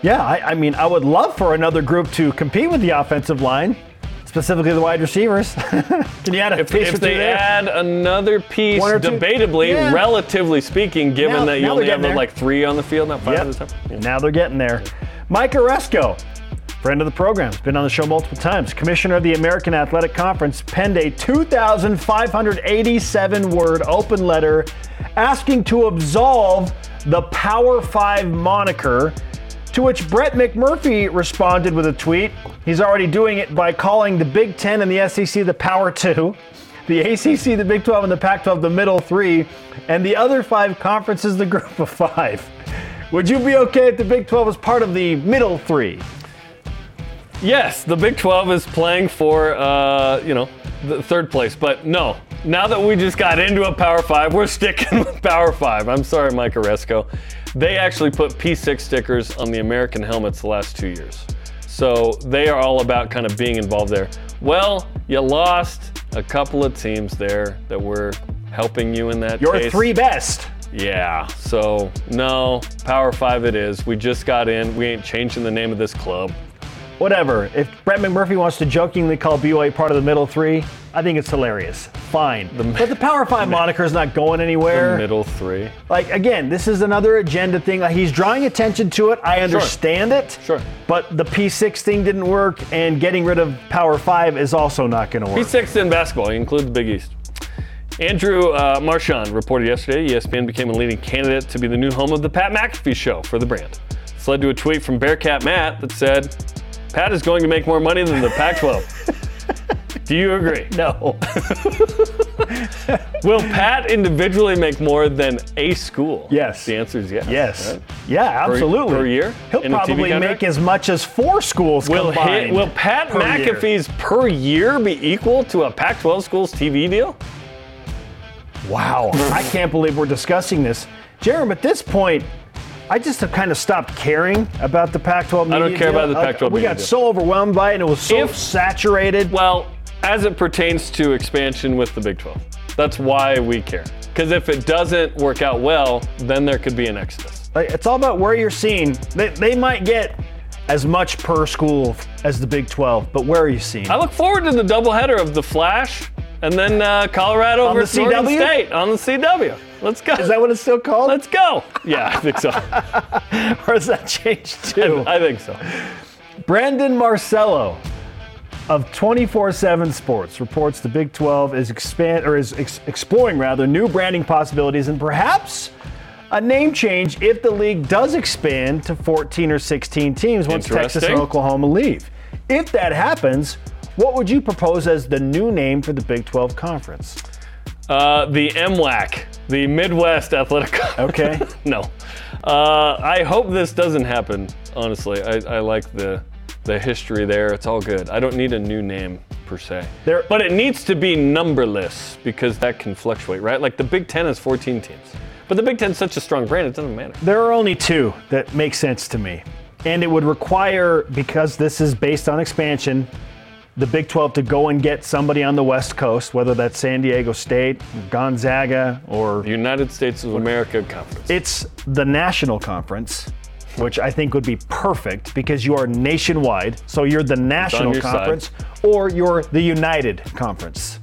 Yeah, I, I mean, I would love for another group to compete with the offensive line. Specifically the wide receivers. Can you add a If, piece if they there? add another piece, One or two? debatably, Yeah. relatively speaking, given Now- that you only have there. like three on the field, not five Yep. at a time. Yeah. Now they're getting there. Mike Aresco, friend of the program, has been on the show multiple times. Commissioner of the American Athletic Conference penned a 2,587 word open letter asking to absolve the Power Five moniker. To which Brett McMurphy responded with a tweet. He's already doing it by calling the Big Ten and the SEC the Power Two, the ACC the Big 12 and the Pac 12 the Middle Three, and the other five conferences the Group of Five. Would you be okay if the Big 12 was part of the Middle Three? Yes, the Big 12 is playing for, uh, you know, the third place. But no, now that we just got into a Power Five, we're sticking with Power Five. I'm sorry, Mike Aresco. They actually put P6 stickers on the American helmets the last two years. So they are all about kind of being involved there. Well, you lost a couple of teams there that were helping you in that Your case. three best. Yeah, so no, Power Five it is. We just got in. We ain't changing the name of this club. Whatever. If Brett McMurphy wants to jokingly call BYU part of the Middle Three, I think it's hilarious. Fine. but the Power Five moniker is not going anywhere. Middle three. Like again, this is another agenda thing. Like he's drawing attention to it. I understand it. Sure. But the P6 thing didn't work, and getting rid of Power Five is also not going to work. P6 in basketball, you include the Big East. Andrew uh, Marchand reported yesterday ESPN became a leading candidate to be the new home of the Pat McAfee show for the brand. This led to a tweet from Bearcat Matt that said, Pat is going to make more money than the Pac 12. Do you agree? No. Will Pat individually make more than a school? Yes. The answer is yes. yes. right? Yeah, absolutely. per year? He'll probably make as much as four schools Will, combined. will Pat per year. McAfee's per year be equal to a Pac 12 school's TV deal? Wow, I can't believe we're discussing this. Jeremy, at this point, I just have kind of stopped caring about the Pac-12 media I don't care deal. about the Pac-12 We media got deal. so overwhelmed by it, and it was so If- saturated. Well, as it pertains to expansion with the Big 12, that's why we care. Because if it doesn't work out well, then there could be an exodus. Like, it's all about where you're seeing. They, they might get as much per school as the Big 12, but where are you seeing? I look forward to the doubleheader of the Flash and then uh, Colorado On the versus Oregon CW? State on the CW. Let's go. Is that what it's still called? Let's go. Yeah, I think so. or has that changed too? I think so. Brandon Marcello of 24/7 Sports reports the Big 12 is expand or is ex- exploring rather new branding possibilities and perhaps a name change if the league does expand to 14 or 16 teams once Texas and Oklahoma leave. If that happens, what would you propose as the new name for the Big 12 conference? Uh, the MWAC, the Midwest Athletic. Okay. no. Uh, I hope this doesn't happen. Honestly, I, I like the the history there. It's all good. I don't need a new name per se. There- but it needs to be numberless because that can fluctuate, right? Like the Big Ten has 14 teams, but the Big Ten's such a strong brand, it doesn't matter. There are only two that make sense to me. And it would require, because this is based on expansion, the Big 12 to go and get somebody on the West Coast, whether that's San Diego State, Gonzaga, or United States of America Conference. it's the National Conference, which I think would be perfect because you are nationwide. So you're the National your side. Conference or you're the United Conference.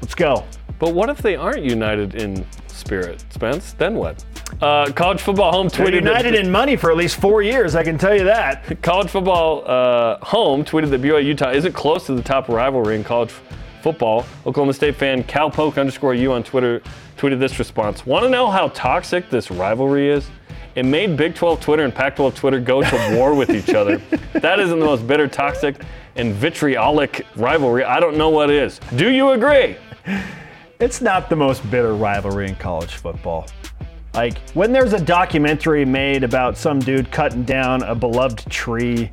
Let's go. But what if they aren't united in spirit, Spence? Then what? Uh, college football home They're tweeted that- united in money for at least four years, I can tell you that. College football uh, home tweeted that BYU Utah isn't close to the top rivalry in college f- football. Oklahoma State fan Calpoke underscore U on Twitter tweeted this response. Want to know how toxic this rivalry is? It made Big 12 Twitter and Pac 12 Twitter go to war with each other. That isn't the most bitter, toxic, and vitriolic rivalry. I don't know what is. Do you agree? It's not the most bitter rivalry in college football. Like when there's a documentary made about some dude cutting down a beloved tree,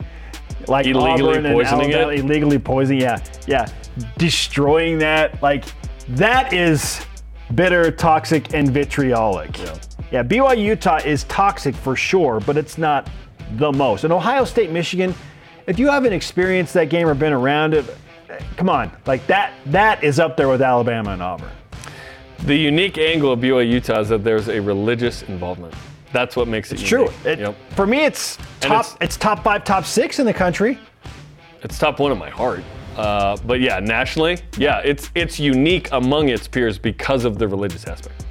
like Illegally Auburn poisoning Alabama, it? illegally poisoning, yeah, yeah, destroying that, like that is bitter, toxic, and vitriolic. Yeah, BYU Utah is toxic for sure, but it's not the most. And Ohio State, Michigan, if you haven't experienced that game or been around it, come on, like that, that is up there with Alabama and Auburn. The unique angle of BYU Utah is that there's a religious involvement. That's what makes it It's true. It- Yep. For me, it's top. it's- It's, top five, top six in the country. It's top one in my heart. Uh, but yeah, nationally, yeah, it's it's unique among its peers because of the religious aspect.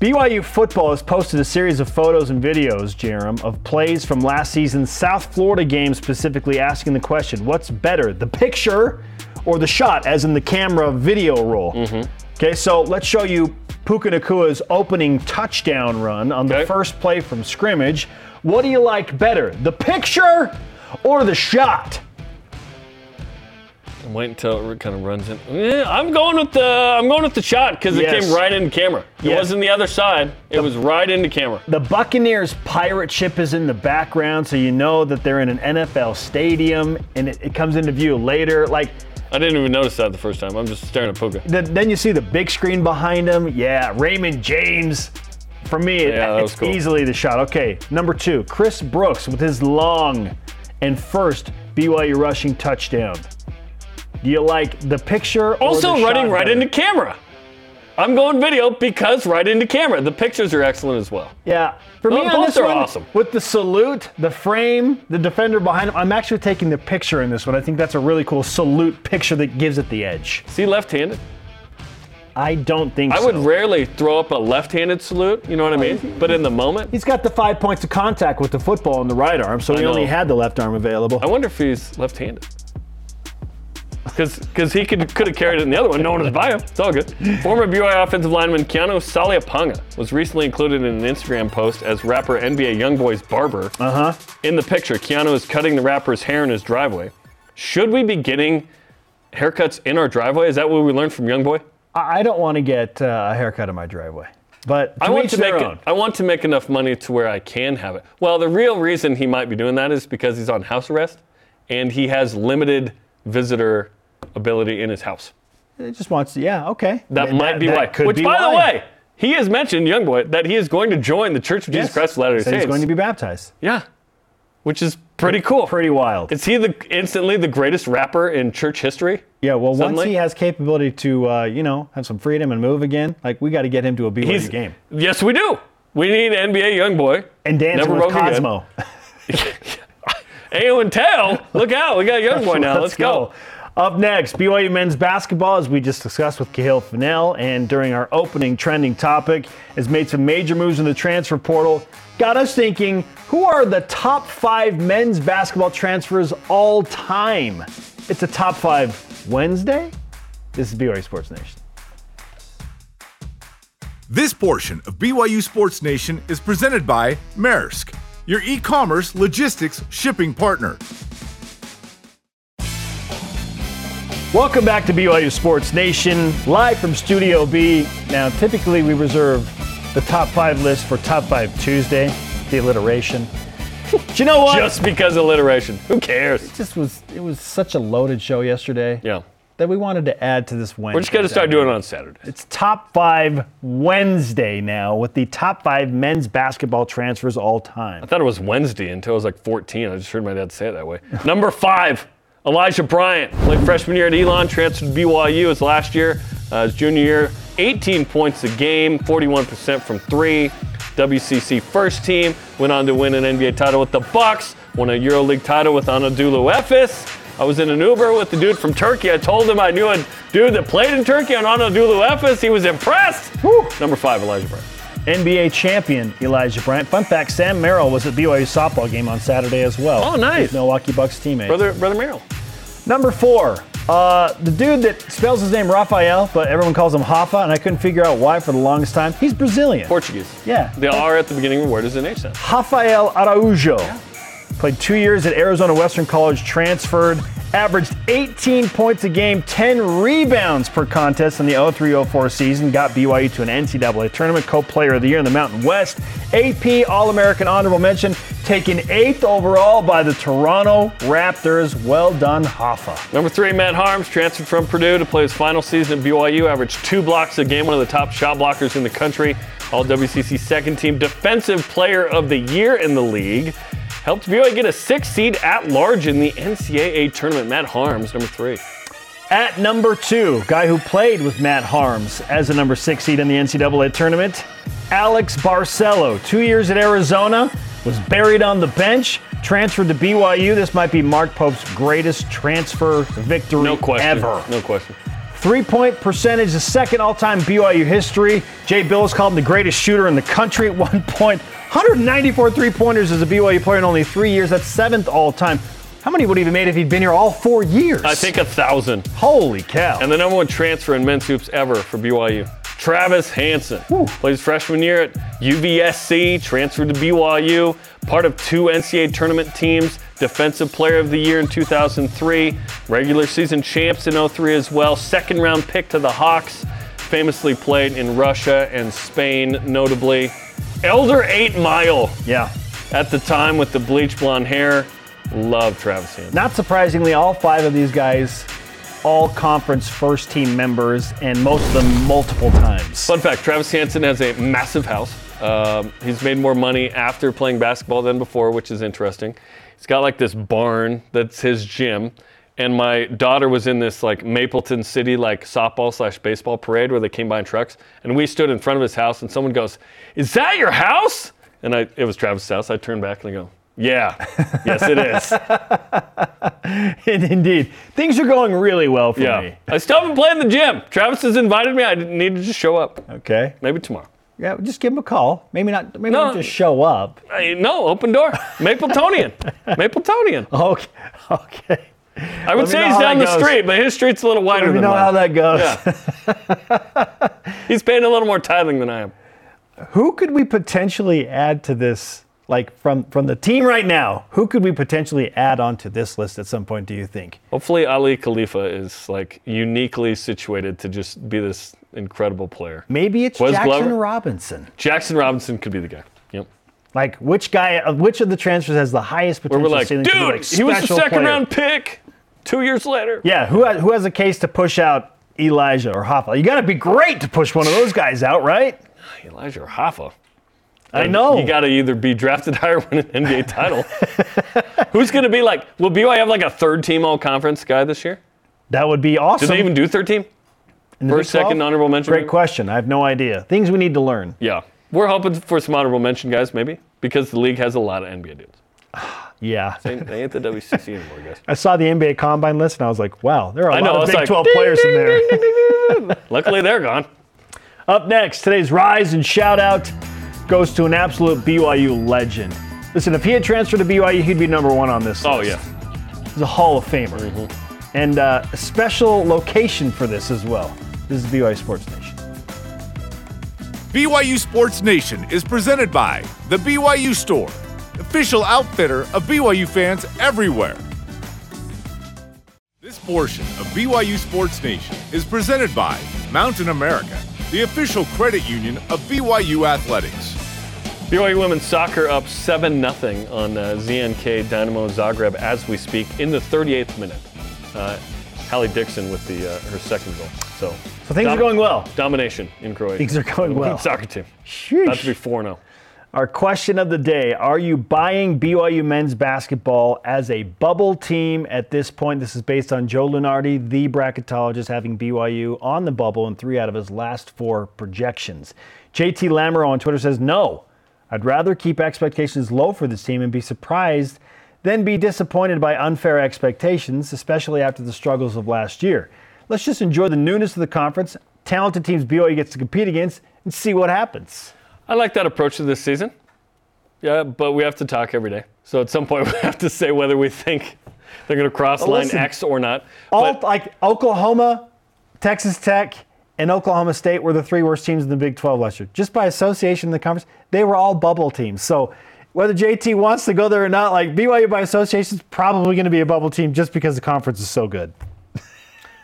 BYU football has posted a series of photos and videos, Jarom, of plays from last season's South Florida game, specifically asking the question what's better, the picture or the shot, as in the camera video roll? Mm-hmm. Okay, so let's show you Puka Nacua's opening touchdown run on the Okay. first play from scrimmage. What do you like better, the picture or the shot? I'm waiting until it kind of runs in. Yeah, I'm going with the I'm going with the shot because it came right into camera. It Yes. wasn't the other side. It was right into camera. The Buccaneers pirate ship is in the background, so you know that they're in an NFL stadium, and it, it comes into view later. Like, I didn't even notice that the first time. I'm just staring at Puka. the, then you see the big screen behind him. Yeah, Raymond James. For me, it- Yeah, that was it's cool. easily the shot. Okay, number two, Chris Brooks with his long and first BYU rushing touchdown. Do you like the picture? Also the running right better? into camera. I'm going video because right into camera. The pictures are excellent as well. Yeah. For me, oh, on both this are one, awesome. With the salute, the frame, the defender behind him, I'm actually taking the picture in this one. I think that's a really cool salute picture that gives it the edge. See left-handed? I don't think I so. would rarely throw up a left-handed salute. You know what I mean? But in the moment, He's got the five points of contact with the football in the right arm, so I he only had the left arm available. I wonder if he's left-handed. Because he could could have carried it in the other one. No one was by him. It's all good. Former BYU offensive lineman Keanu Saliapanga was recently included in an Instagram post as rapper NBA YoungBoy's barber. Uh huh. In the picture, Keanu is cutting the rapper's hair in his driveway. Should we be getting haircuts in our driveway? Is that what we learned from YoungBoy? I I don't want to get uh, a haircut in my driveway, but I want to make own. I want to make enough money to where I can have it. Well, the real reason he might be doing that is because he's on house arrest and he has limited visitor ability in his house. He just wants to. Yeah. Okay. That Th- might be that why. Could Which, be by the way, he has mentioned, young boy, that he is going to join the Church of Jesus Christ of Latter-day Saints. he's going to be baptized. yeah, which is pretty cool. Pretty wild. Is he the instantly the greatest rapper in church history? Yeah, well, once he has capability to, uh, you know, have some freedom and move again, like we got to get him to a He's game Yes, we do. We need NBA young boy. and dancing Never with. Cosmo. Ayo and Tail, look out! We got a young boy now. Let's, go. Up next, BYU men's basketball, as we just discussed with Kahil Fennell, and during our opening trending topic, has made some major moves in the transfer portal. Got us thinking, who are the top five men's basketball transfers all time? It's a top five Wednesday. This is BYU Sports Nation. This portion of BYU Sports Nation is presented by Maersk, your e commerce logistics shipping partner. Welcome back to BYU Sports Nation, live from Studio B. Now, typically we reserve the top five list for Top Five Tuesday, the alliteration. Do you know what? Just because alliteration. Who cares? It just was it was such a loaded show yesterday Yeah. That we wanted to add to this Wednesday. We're just going to start doing it on Saturday. It's top five Wednesday now with the top five men's basketball transfers all time. I thought it was Wednesday until I was like 14. I just heard my dad say it that way. Number five, Elijah Bryant. Played freshman year at Elon, transferred to BYU his last year. Uh, his junior year, 18 points a game, 41% from three. WCC first team, went on to win an NBA title with the Bucks, won a EuroLeague title with Anadolu Efes. I was in an Uber with the dude from Turkey. I told him I knew a dude that played in Turkey on Anadolu Efes. He was impressed. Number five, Elijah Bryant. NBA champion Elijah Bryant. Fun fact: Sam Merrill was at BYU softball game on Saturday as well. Oh, nice. Milwaukee Bucks teammate. Brother, Brother Merrill. Number four, uh, the dude that spells his name Rafael, but everyone calls him Hoffa, and I couldn't figure out why for the longest time. He's Brazilian. Portuguese. Yeah. The R at the beginning of a word is an H sound. Rafael Araújo. Played two years at Arizona Western College, transferred, averaged 18 points a game, 10 rebounds per contest in the 03-04 season, got BYU to an NCAA tournament, co-player of the year in the Mountain West, AP All-American honorable mention, taken eighth overall by the Toronto Raptors. Well done, Hoffa. Number three, Matt Haarms, transferred from Purdue to play his final season at BYU, averaged two blocks a game, one of the top shot blockers in the country, all WCC second team defensive player of the year in the league. Helped BYU get a six seed at large in the NCAA tournament. Matt Haarms, number three. At number two, guy who played with Matt Haarms as a number six seed in the NCAA tournament, Alex Barcello. Two years at Arizona, was buried on the bench, transferred to BYU. This might be Mark Pope's greatest transfer victory No question. ever. No question. Three point percentage, the second all time BYU history. Jay Bilas called him the greatest shooter in the country at one point. 194 three pointers as a BYU player in only three years. That's seventh all time. How many would he have made if he'd been here all four years? I think a thousand. Holy cow. And the number one transfer in men's hoops ever for BYU. Travis Hansen plays freshman year at UVSC, transferred to BYU, part of two NCAA tournament teams, defensive player of the year in 2003, regular season champs in 03 as well, second round pick to the Hawks, famously played in Russia and Spain notably. Elder 8 Mile yeah. at the time with the bleach blonde hair. Love Travis Hansen. Not surprisingly, all five of these guys, all conference first team members, and most of them multiple times. Fun fact Travis Hansen has a massive house. Um, he's made more money after playing basketball than before, which is interesting. He's got like this barn that's his gym. And my daughter was in this like Mapleton City like softball slash baseball parade where they came by in trucks. And we stood in front of his house and someone goes, Is that your house? And I, it was Travis' house. I turned back and I go, Yeah, yes, it is. Indeed. Things are going really well for Yeah. me. I still haven't played in the gym. Travis has invited me. I didn't need to just show up. Okay. Maybe tomorrow. Yeah, just give him a call. Maybe not. Maybe No. not just show up. No, open door. Mapletonian. Mapletonian. Okay. Okay. I would say he's down the goes. street, but his street's a little wider Let me know mine. how that goes. He's paying a little more tithing than I am. Who could we potentially add to this? Like from from the team right now, who could we potentially add onto this list at some point? Do you think? Hopefully, Aly Khalifa is like uniquely situated to just be this incredible player. Maybe it's Wes Jackson Glover? Robinson. Jackson Robinson could be the guy. Yep. Like which guy? Uh, which of the transfers has the highest potential? Where we're like, dude, like, he was the second player?" round pick two years later. Yeah, who has, who has a case to push out Elijah or Hoffa? You got to be great to push one of those guys out, right? Elijah or Hoffa. I know. You got to either be drafted higher or win an NBA title. Who's going to be like, will BYU have like a third team all conference guy this year? that would be awesome. Do they even do third team? In the First, second, honorable mention? Great maybe? question. I have no idea. Things we need to learn. Yeah. We're hoping for some honorable mention guys, maybe, because the league has a lot of NBA dudes. Ah, Yeah. They they ain't the WCC anymore, guys. I saw the NBA Combine list and I was like, wow, there are a I lot know, of Big like, 12 ding, players in there. Luckily, they're gone. Up next, today's rise and shout out goes to an absolute BYU legend. Listen, if he had transferred to BYU, he'd be number one on this Oh, list. yeah. He's a Hall of Famer. And uh, a special location for this as well. This is BYU Sports Nation. BYU Sports Nation is presented by The BYU Store, official outfitter of BYU fans everywhere. This portion of BYU Sports Nation is presented by Mountain America, the official credit union of BYU Athletics. BYU women's soccer up 7 0 on uh, ZNK Dynamo Zagreb as we speak in the 38th minute. Uh, Hallie Dixon with the uh, her second goal. So, So things Dom- are going well. Domination in Croatia. Things are going well. Soccer team. Sheesh. About to be 4 0. Our question of the day Are you buying BYU men's basketball as a bubble team at this point? This is based on Joe Lunardi, the bracketologist, having BYU on the bubble in three out of his last four projections. JT Lamero on Twitter says, No, I'd rather keep expectations low for this team and be surprised than be disappointed by unfair expectations, especially after the struggles of last year. Let's just enjoy the newness of the conference, talented teams BYU gets to compete against, and see what happens. I like that approach to this season. Yeah, but we have to talk every day. So at some point, we have to say whether we think they're going to cross line listen, X or not. All But- like Oklahoma, Texas Tech, and Oklahoma State were the three worst teams in the Big 12 last year. Just by association in the conference, they were all bubble teams. So whether JT wants to go there or not, like BYU by association is probably going to be a bubble team just because the conference is so good.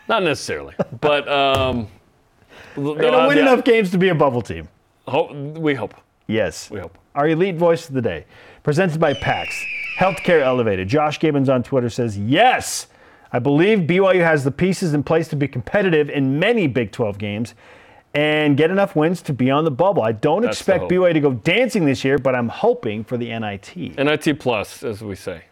Not necessarily, but um, They're going to win enough games to be a bubble team. Hope, we hope. Yes. We hope. Our elite voice of the day, presented by PAX, Healthcare Elevated. Josh Gibbons on Twitter says, Yes, I believe BYU has the pieces in place to be competitive in many Big 12 games and get enough wins to be on the bubble. I don't That's expect. BYU to go dancing this year, but I'm hoping for the NIT. NIT plus, as we say.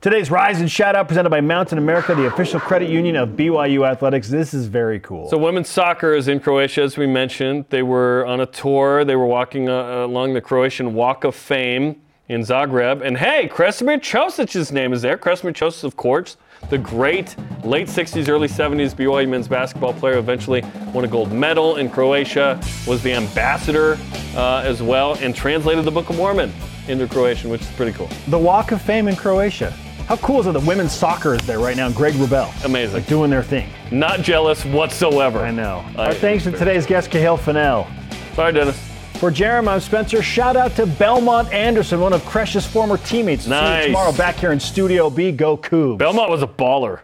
Today's Rise and Shout Out presented by Mountain America, the official credit union of BYU Athletics. This is very cool. So women's soccer is in Croatia, as we mentioned. They were on a tour. They were walking uh, along the Croatian Walk of Fame in Zagreb. And hey, Kresimir Cosic's name is there. Kresimir Cosic, of course, the great late 60s, early 70s BYU men's basketball player, eventually won a gold medal in Croatia, was the ambassador uh, as well, and translated the Book of Mormon into Croatian, which is pretty cool. The Walk of Fame in Croatia. How cool is it that women's soccer is there right now? Greg Rubel. Amazing. Like doing their thing. Not jealous whatsoever. I know. I- Our thanks to today's guest, Kahil Fennell. Sorry, Dennis. For Jarom, I'm Spencer. Shout out to Belmont Anderson, one of Crush's former teammates. See you Nice. tomorrow back here in Studio B. Go Cougs. Belmont was a baller.